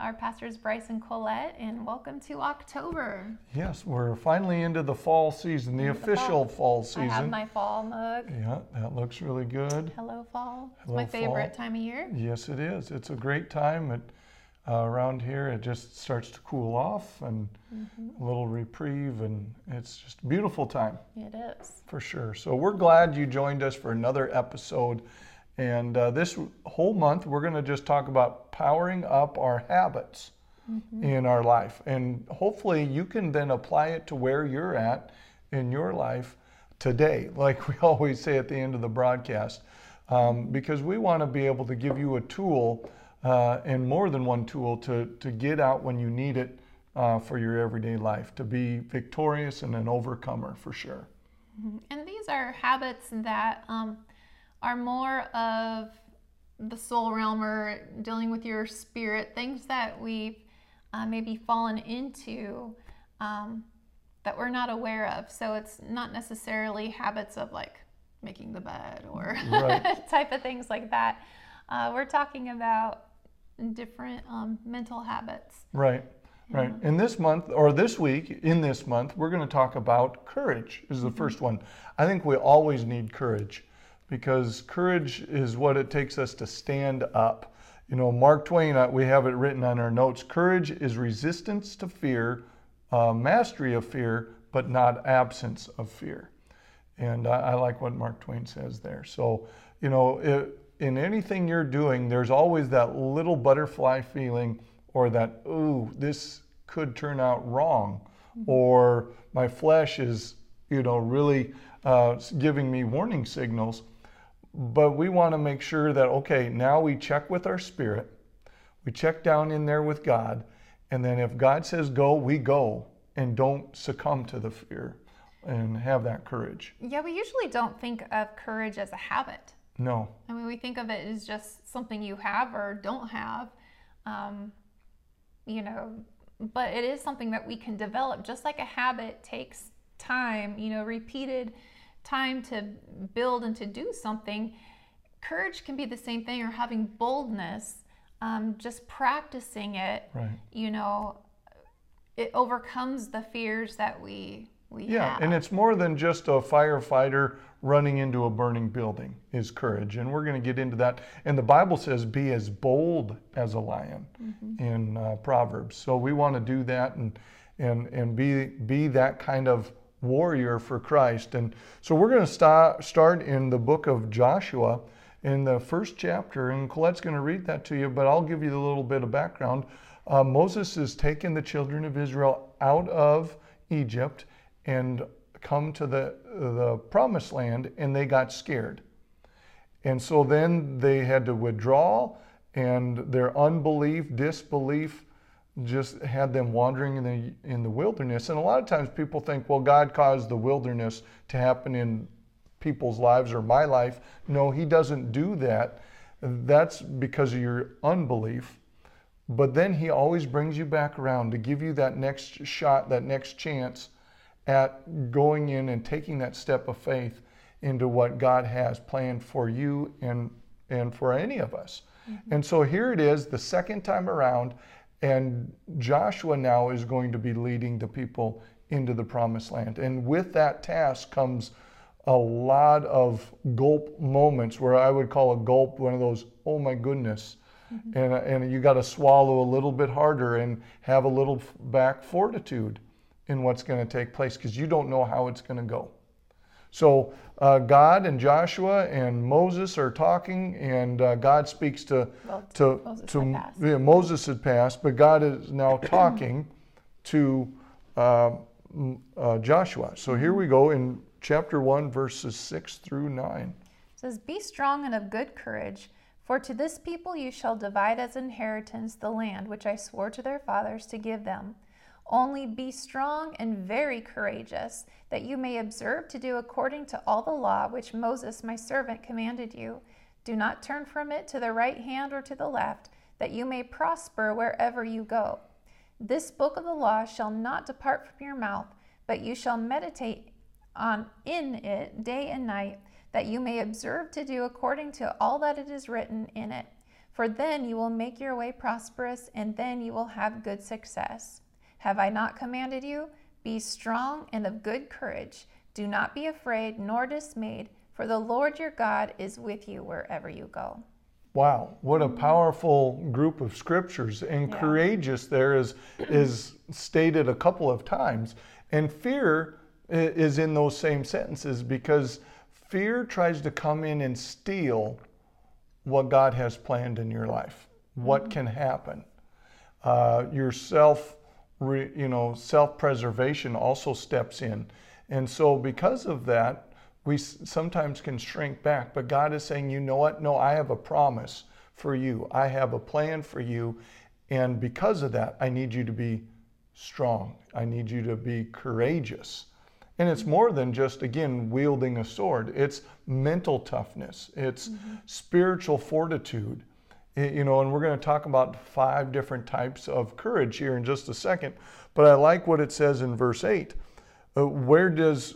are Pastors Bryce and Colette, and welcome to October. Yes, we're finally into the fall season, the official fall, season. I have my fall mug. Yeah, that looks really good. Hello, fall. Hello, it's my favorite time of year. Yes, it is. It's a great time. It, uh, around here, it just starts to cool off and mm-hmm. a little reprieve, and it's just a beautiful time. It is. For sure. So we're glad you joined us for another episode and uh, this whole month, we're going to just talk about powering up our habits mm-hmm. in our life. And hopefully, you can then apply it to where you're at in your life today, like we always say at the end of the broadcast, um, because we want to be able to give you a tool uh, and more than one tool to, to get out when you need it uh, for your everyday life, to be victorious and an overcomer for sure. Mm-hmm. And these are habits that. Um, are more of the soul realm or dealing with your spirit, things that we've uh, maybe fallen into um, that we're not aware of. So it's not necessarily habits of like making the bed or right. type of things like that. Uh, we're talking about different um, mental habits. Right. Right. In this month, or this week, in this month, we're going to talk about courage, is the mm-hmm. first one. I think we always need courage because courage is what it takes us to stand up. You know, Mark Twain, uh, we have it written on our notes courage is resistance to fear, uh, mastery of fear, but not absence of fear. And I, I like what Mark Twain says there. So, you know, it, in anything you're doing, there's always that little butterfly feeling or that, ooh, this could turn out wrong, mm-hmm. or my flesh is, you know, really uh, giving me warning signals but we want to make sure that, okay, now we check with our spirit, we check down in there with God, and then if God says go, we go and don't succumb to the fear and have that courage. Yeah, we usually don't think of courage as a habit. No. I mean, we think of it as just something you have or don't have, um, you know, but it is something that we can develop. Just like a habit takes time, you know, repeated time to build and to do something, courage can be the same thing or having boldness, um, just practicing it, right. you know, it overcomes the fears that we we yeah, have. and it's more than just a firefighter running into a burning building is courage, and we're going to get into that. And the Bible says, "Be as bold as a lion" mm-hmm. in uh, Proverbs. So we want to do that and and and be be that kind of warrior for Christ. And so we're going to start, start in the book of Joshua in the first chapter. And Colette's going to read that to you, but I'll give you a little bit of background. Uh, Moses has taken the children of Israel out of Egypt and come to the, the promised land, and they got scared. And so then they had to withdraw, and their unbelief, disbelief, just had them wandering in the in the wilderness. And a lot of times people think, well, God caused the wilderness to happen in people's lives or my life. No, He doesn't do that. That's because of your unbelief. But then He always brings you back around to give you that next shot, that next chance at going in and taking that step of faith into what God has planned for you and and for any of us. Mm-hmm. And so here it is, the second time around, and Joshua now is going to be leading the people into the promised land. And with that task comes a lot of gulp moments where I would call a gulp one of those, oh my goodness. Mm-hmm. And, and you got to swallow a little bit harder and have a little back fortitude in what's going to take place because you don't know how it's going to go. So uh, God and Joshua and Moses are talking, and uh, God speaks to well, to Moses to had yeah, Moses had passed, but God is now talking to uh, uh, Joshua. So here we go in chapter one, verses six through nine. It says, "Be strong and of good courage." For to this people you shall divide as inheritance the land which I swore to their fathers to give them. Only be strong and very courageous, that you may observe to do according to all the law which Moses my servant commanded you. Do not turn from it to the right hand or to the left, that you may prosper wherever you go. This book of the law shall not depart from your mouth, but you shall meditate on in it day and night, that you may observe to do according to all that it is written in it. for then you will make your way prosperous, and then you will have good success. Have I not commanded you? Be strong and of good courage. Do not be afraid nor dismayed, for the Lord your God is with you wherever you go. Wow, what a powerful group of scriptures. And Yeah. courageous there is is stated a couple of times. And fear is in those same sentences because fear tries to come in and steal what God has planned in your life. What can happen? Uh, your self, re, you know, self-preservation also steps in, and so because of that, we sometimes can shrink back. But God is saying, you know what? No, I have a promise for you. I have a plan for you, and because of that, I need you to be strong. I need you to be courageous. And it's more than just, again, wielding a sword. It's mental toughness, it's mm-hmm. spiritual fortitude. You know, and we're going to talk about five different types of courage here in just a second. But I like what it says in verse 8. Uh, where does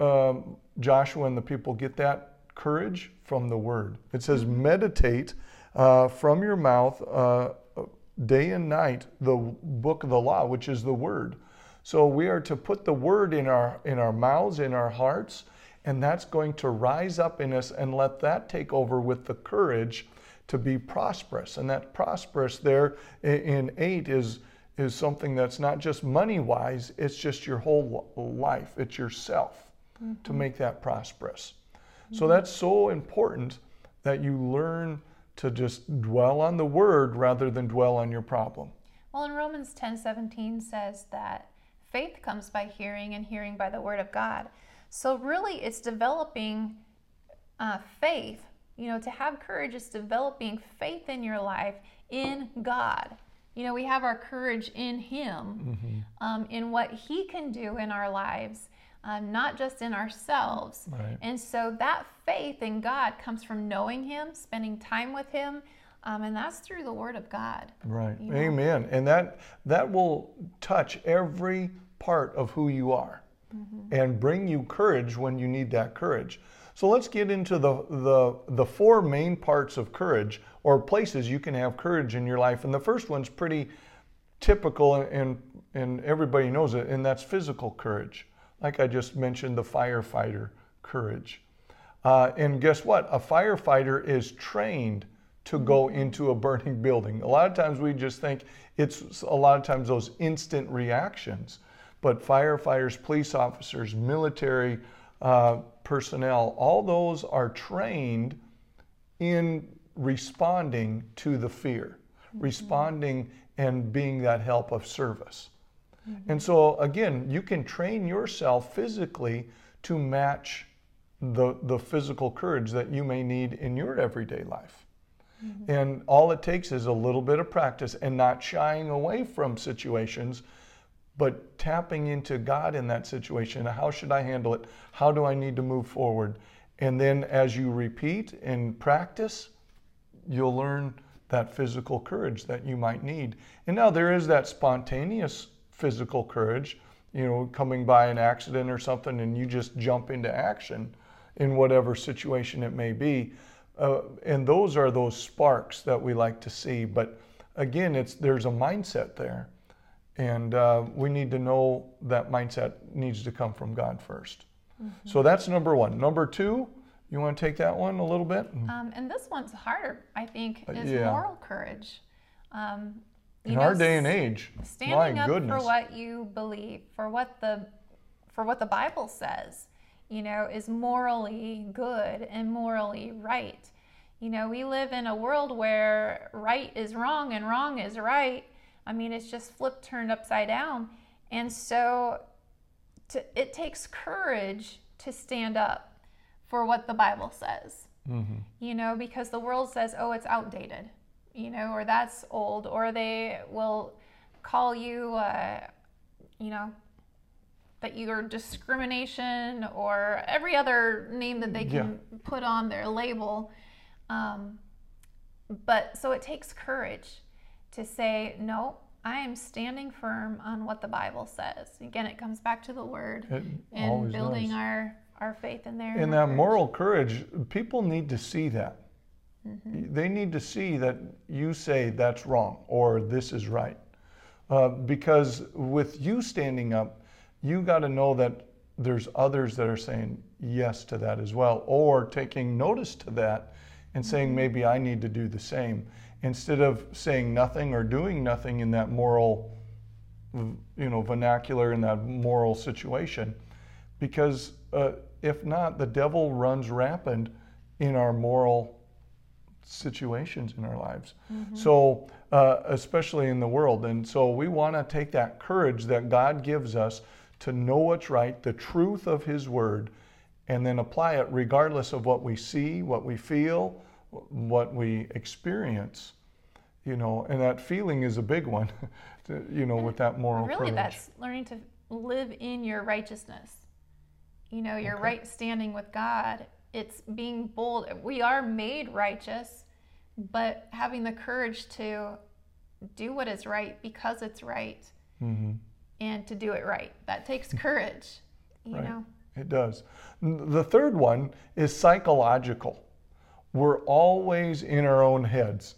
um, Joshua and the people get that courage? From the word. It says, meditate uh, from your mouth uh, day and night the book of the law, which is the word. So we are to put the word in our in our mouths, in our hearts, and that's going to rise up in us and let that take over with the courage to be prosperous. And that prosperous there in 8 is is something that's not just money wise, it's just your whole life, it's yourself to make that prosperous. So that's so important that you learn to just dwell on the word rather than dwell on your problem. Well, in Romans 10 17 says that faith comes by hearing, and hearing by the word of God. So, really, it's developing uh, faith. You know, to have courage is developing faith in your life in God. You know, we have our courage in Him, um, in what He can do in our lives, um, not just in ourselves. Right. And so that faith in God comes from knowing Him, spending time with Him, um, and that's through the Word of God. Right. You know? Amen. And that that will touch every part of who you are and bring you courage when you need that courage. So let's get into the, the the four main parts of courage or places you can have courage in your life. And the first one's pretty typical and and everybody knows it, and that's physical courage. Like I just mentioned, the firefighter courage. Uh, and guess what? A firefighter is trained to go into a burning building. A lot of times we just think it's a lot of times those instant reactions. But firefighters, police officers, military uh, personnel, all those are trained in responding to the fear, mm-hmm. responding and being that help of service. Mm-hmm. And so, again, you can train yourself physically to match the, the physical courage that you may need in your everyday life. Mm-hmm. And all it takes is a little bit of practice and not shying away from situations, but tapping into God in that situation. How should I handle it? How do I need to move forward? And then as you repeat and practice, you'll learn that physical courage that you might need. And now there is that spontaneous physical courage, you know, coming by an accident or something and you just jump into action in whatever situation it may be. Uh, and those are those sparks that we like to see. But again, it's there's a mindset there. And uh, we need to know that mindset needs to come from God 1st So that's number one. Number two, you want to take that one a little bit? Um, and this one's harder, I think, Uh, is yeah. moral courage. Um, In know, our day and age, standing up goodness. for what you believe, for what the for what the Bible says, you know, is morally good and morally right. You know, we live in a world where right is wrong and wrong is right. I mean, it's just flipped, turned upside down. And so to, it takes courage to stand up for what the Bible says Mhm. you know, because the world says, oh, it's outdated, you know, or that's old, or they will call you, uh, you know, that you're discrimination or every other name that they can put on their label. Um, but so it takes courage to say, no, I am standing firm on what the Bible says. Again, it comes back to the word It and building does. our, our faith in there. And that courage. moral courage, people need to see that. Mm-hmm. They need to see that you say that's wrong or this is right. Uh, because with you standing up, you got to know that there's others that are saying yes to that as well, or taking notice to that and saying mm-hmm. maybe I need to do the same instead of saying nothing or doing nothing in that moral, you know, vernacular in that moral situation, because uh, if not, the devil runs rampant in our moral situations in our lives. Mm-hmm. So, uh, especially in the world. And so, we want to take that courage that God gives us to know what's right, the truth of His Word, and then apply it regardless of what we see, what we feel, what we experience. You know, and that feeling is a big one, to, you know, with that moral really, courage. that's learning to live in your righteousness. You know, your okay. right standing with God. It's being bold. We are made righteous, but having the courage to do what is right because it's right. Mm-hmm and to do it right. That takes courage, you right. know. It does. The third one is psychological. We're always in our own heads.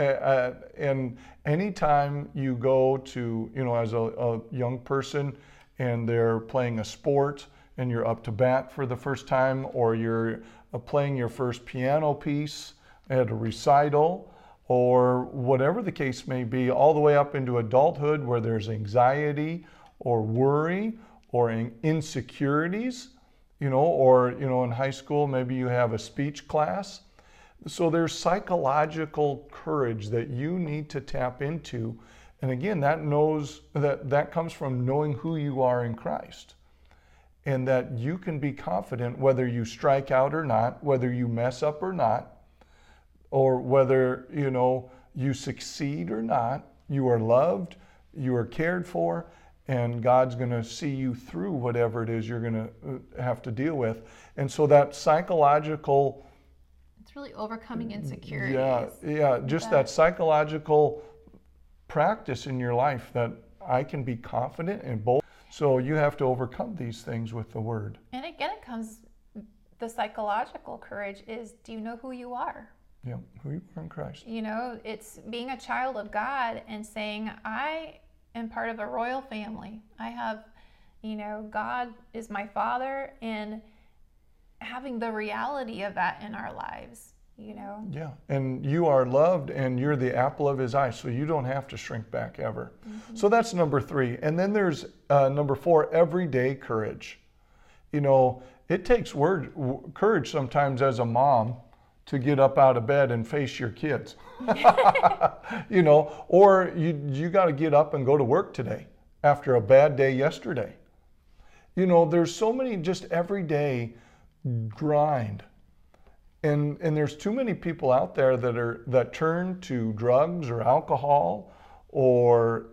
Uh, and anytime you go to, you know, as a, a young person and they're playing a sport and you're up to bat for the first time, or you're uh, playing your first piano piece at a recital, or whatever the case may be, all the way up into adulthood where there's anxiety or worry or insecurities, you know, or, you know, in high school, maybe you have a speech class. So there's psychological courage that you need to tap into. And again, that knows that that comes from knowing who you are in Christ. And that you can be confident whether you strike out or not, whether you mess up or not, or whether you know you succeed or not you are loved you are cared for and god's going to see you through whatever it is you're going to uh, have to deal with. And so that psychological it's really overcoming insecurities. Yeah yeah just that, that psychological practice in your life that i can be confident and bold. So you have to overcome these things with the word. And again it comes the psychological courage is do you know who you are? Yeah, who you are in Christ. You know, it's being a child of God and saying, I am part of a royal family. I have, you know, God is my father and having the reality of that in our lives, you know. Yeah, and you are loved and you're the apple of his eye, so you don't have to shrink back ever. Mm-hmm. So that's number three. And then there's uh, number four, everyday courage. You know, it takes word, courage sometimes as a mom to get up out of bed and face your kids. you know, or you you got to get up and go to work today after a bad day yesterday. You know, there's so many just everyday grind. And and there's too many people out there that are that turn to drugs or alcohol or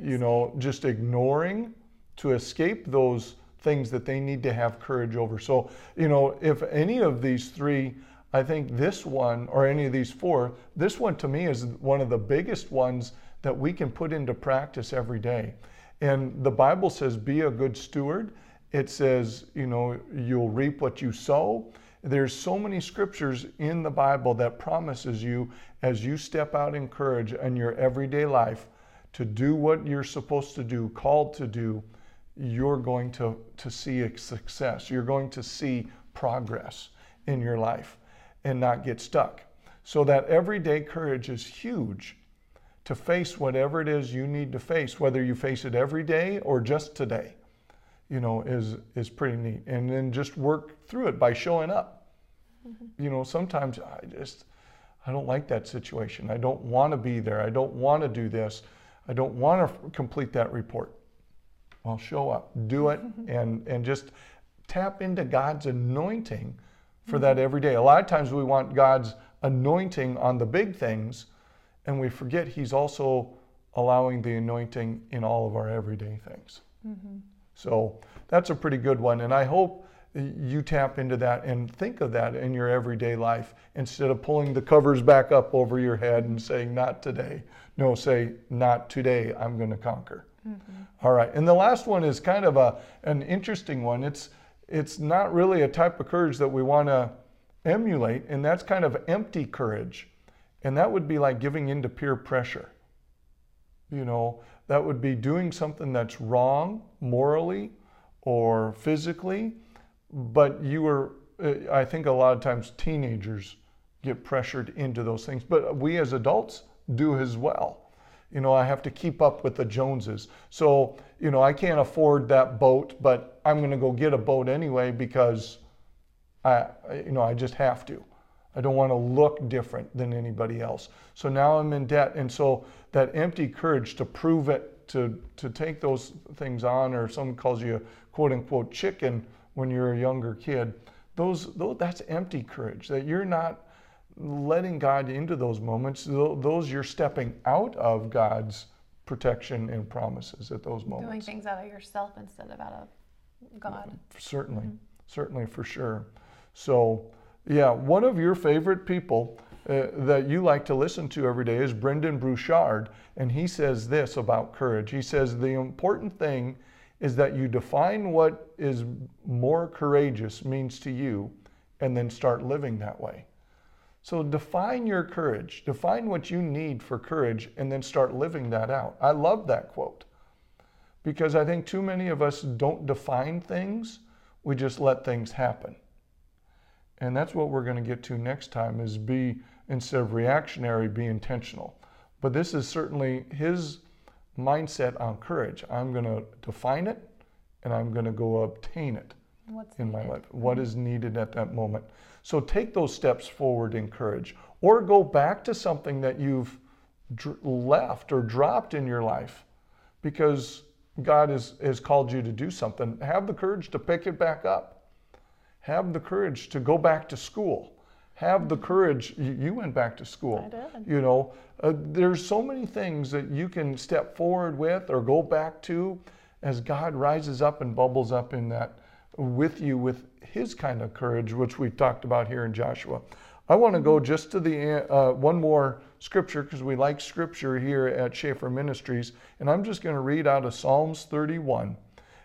you know, just ignoring to escape those things that they need to have courage over. So, you know, if any of these three I think this one, or any of these four, this one to me is one of the biggest ones that we can put into practice every day. And the Bible says, be a good steward. It says, you know, you'll reap what you sow. There's so many scriptures in the Bible that promises you as you step out in courage in your everyday life to do what you're supposed to do, called to do, you're going to, to see a success. You're going to see progress in your life and not get stuck. So that everyday courage is huge to face whatever it is you need to face, whether you face it every day or just today, you know, is is pretty neat. And then just work through it by showing up. Mm-hmm. You know, sometimes I just I don't like that situation. I don't want to be there. I don't want to do this. I don't want to complete that report. Well, show up, do it, and and just tap into God's anointing for that every day. A lot of times we want God's anointing on the big things, and we forget He's also allowing the anointing in all of our everyday things. Mm-hmm. So that's a pretty good one. And I hope you tap into that and think of that in your everyday life instead of pulling the covers back up over your head and saying, Not today. No, say, Not today. I'm going to conquer. Mm-hmm. All right. And the last one is kind of a, an interesting one. It's it's not really a type of courage that we want to emulate, and that's kind of empty courage. And that would be like giving in to peer pressure. You know, that would be doing something that's wrong morally or physically, but you were, I think a lot of times teenagers get pressured into those things, but we as adults do as well. You know, I have to keep up with the Joneses. So, you know, I can't afford that boat, but I'm going to go get a boat anyway because I, you know, I just have to. I don't want to look different than anybody else. So now I'm in debt. And so that empty courage to prove it, to, to take those things on, or someone calls you a quote unquote chicken when you're a younger kid, those, those that's empty courage that you're not letting God into those moments. Those you're stepping out of God's protection and promises at those moments. Doing things out of yourself instead of out of God. Certainly, mm-hmm. certainly for sure. So, yeah, one of your favorite people uh, that you like to listen to every day is Brendon Burchard, and he says this about courage. He says the important thing is that you define what is more courageous means to you and then start living that way. So define your courage, define what you need for courage, and then start living that out. I love that quote because I think too many of us don't define things, we just let things happen. And that's what we're going to get to next time is be instead of reactionary be intentional. But this is certainly his mindset on courage. I'm going to define it and I'm going to go obtain it What's in needed. my life. What is needed at that moment. So take those steps forward in courage or go back to something that you've dr- left or dropped in your life because God has, has called you to do something. Have the courage to pick it back up have the courage to go back to school. Have the courage. You, you went back to school. I did. You know, uh, there's so many things that you can step forward with or go back to as God rises up and bubbles up in that with you with His kind of courage, which we talked about here in Joshua. I want to go just to the uh, one more scripture because we like scripture here at Schaffer Ministries, and I'm just going to read out of Psalms 31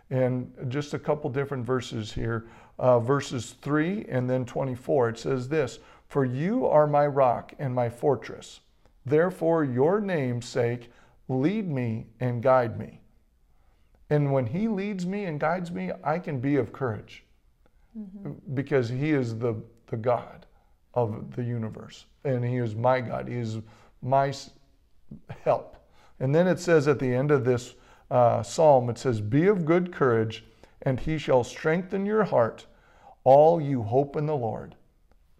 and just a couple different verses here uh, verses 3 and then 24. It says this For you are my rock and my fortress. Therefore, your name's sake, lead me and guide me. And when He leads me and guides me, I can be of courage mm-hmm. because He is the, the God of the universe. And He is my God. He is my help. And then it says at the end of this uh, psalm, it says, Be of good courage, and He shall strengthen your heart all you hope in the Lord.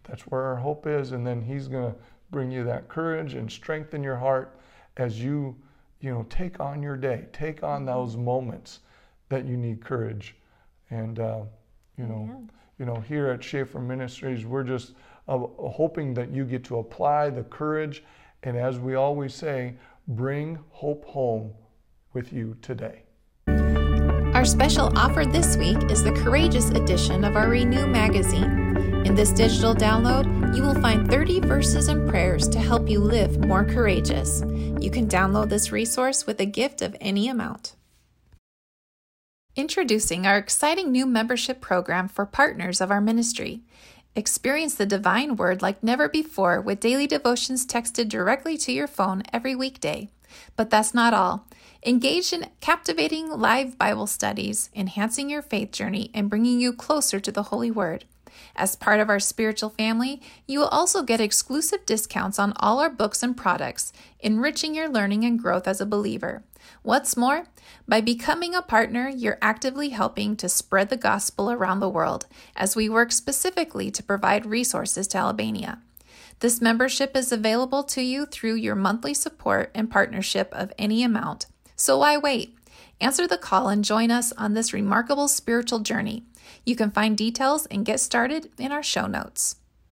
That's where our hope is. And then He's going to bring you that courage and strengthen your heart as you, you know, take on your day, take on those moments that you need courage. And, uh, you know, yeah. you know, here at Schaffer Ministries, we're just uh, hoping that you get to apply the courage. And as we always say, bring hope home with you today. Our special offer this week is the Courageous edition of our Renew magazine. In this digital download, you will find 30 verses and prayers to help you live more courageous. You can download this resource with a gift of any amount. Introducing our exciting new membership program for partners of our ministry. Experience the divine word like never before with daily devotions texted directly to your phone every weekday. But that's not all. Engage in captivating live Bible studies, enhancing your faith journey and bringing you closer to the Holy Word. As part of our spiritual family, you will also get exclusive discounts on all our books and products, enriching your learning and growth as a believer. What's more, by becoming a partner, you're actively helping to spread the gospel around the world as we work specifically to provide resources to Albania. This membership is available to you through your monthly support and partnership of any amount. So why wait? Answer the call and join us on this remarkable spiritual journey. You can find details and get started in our show notes.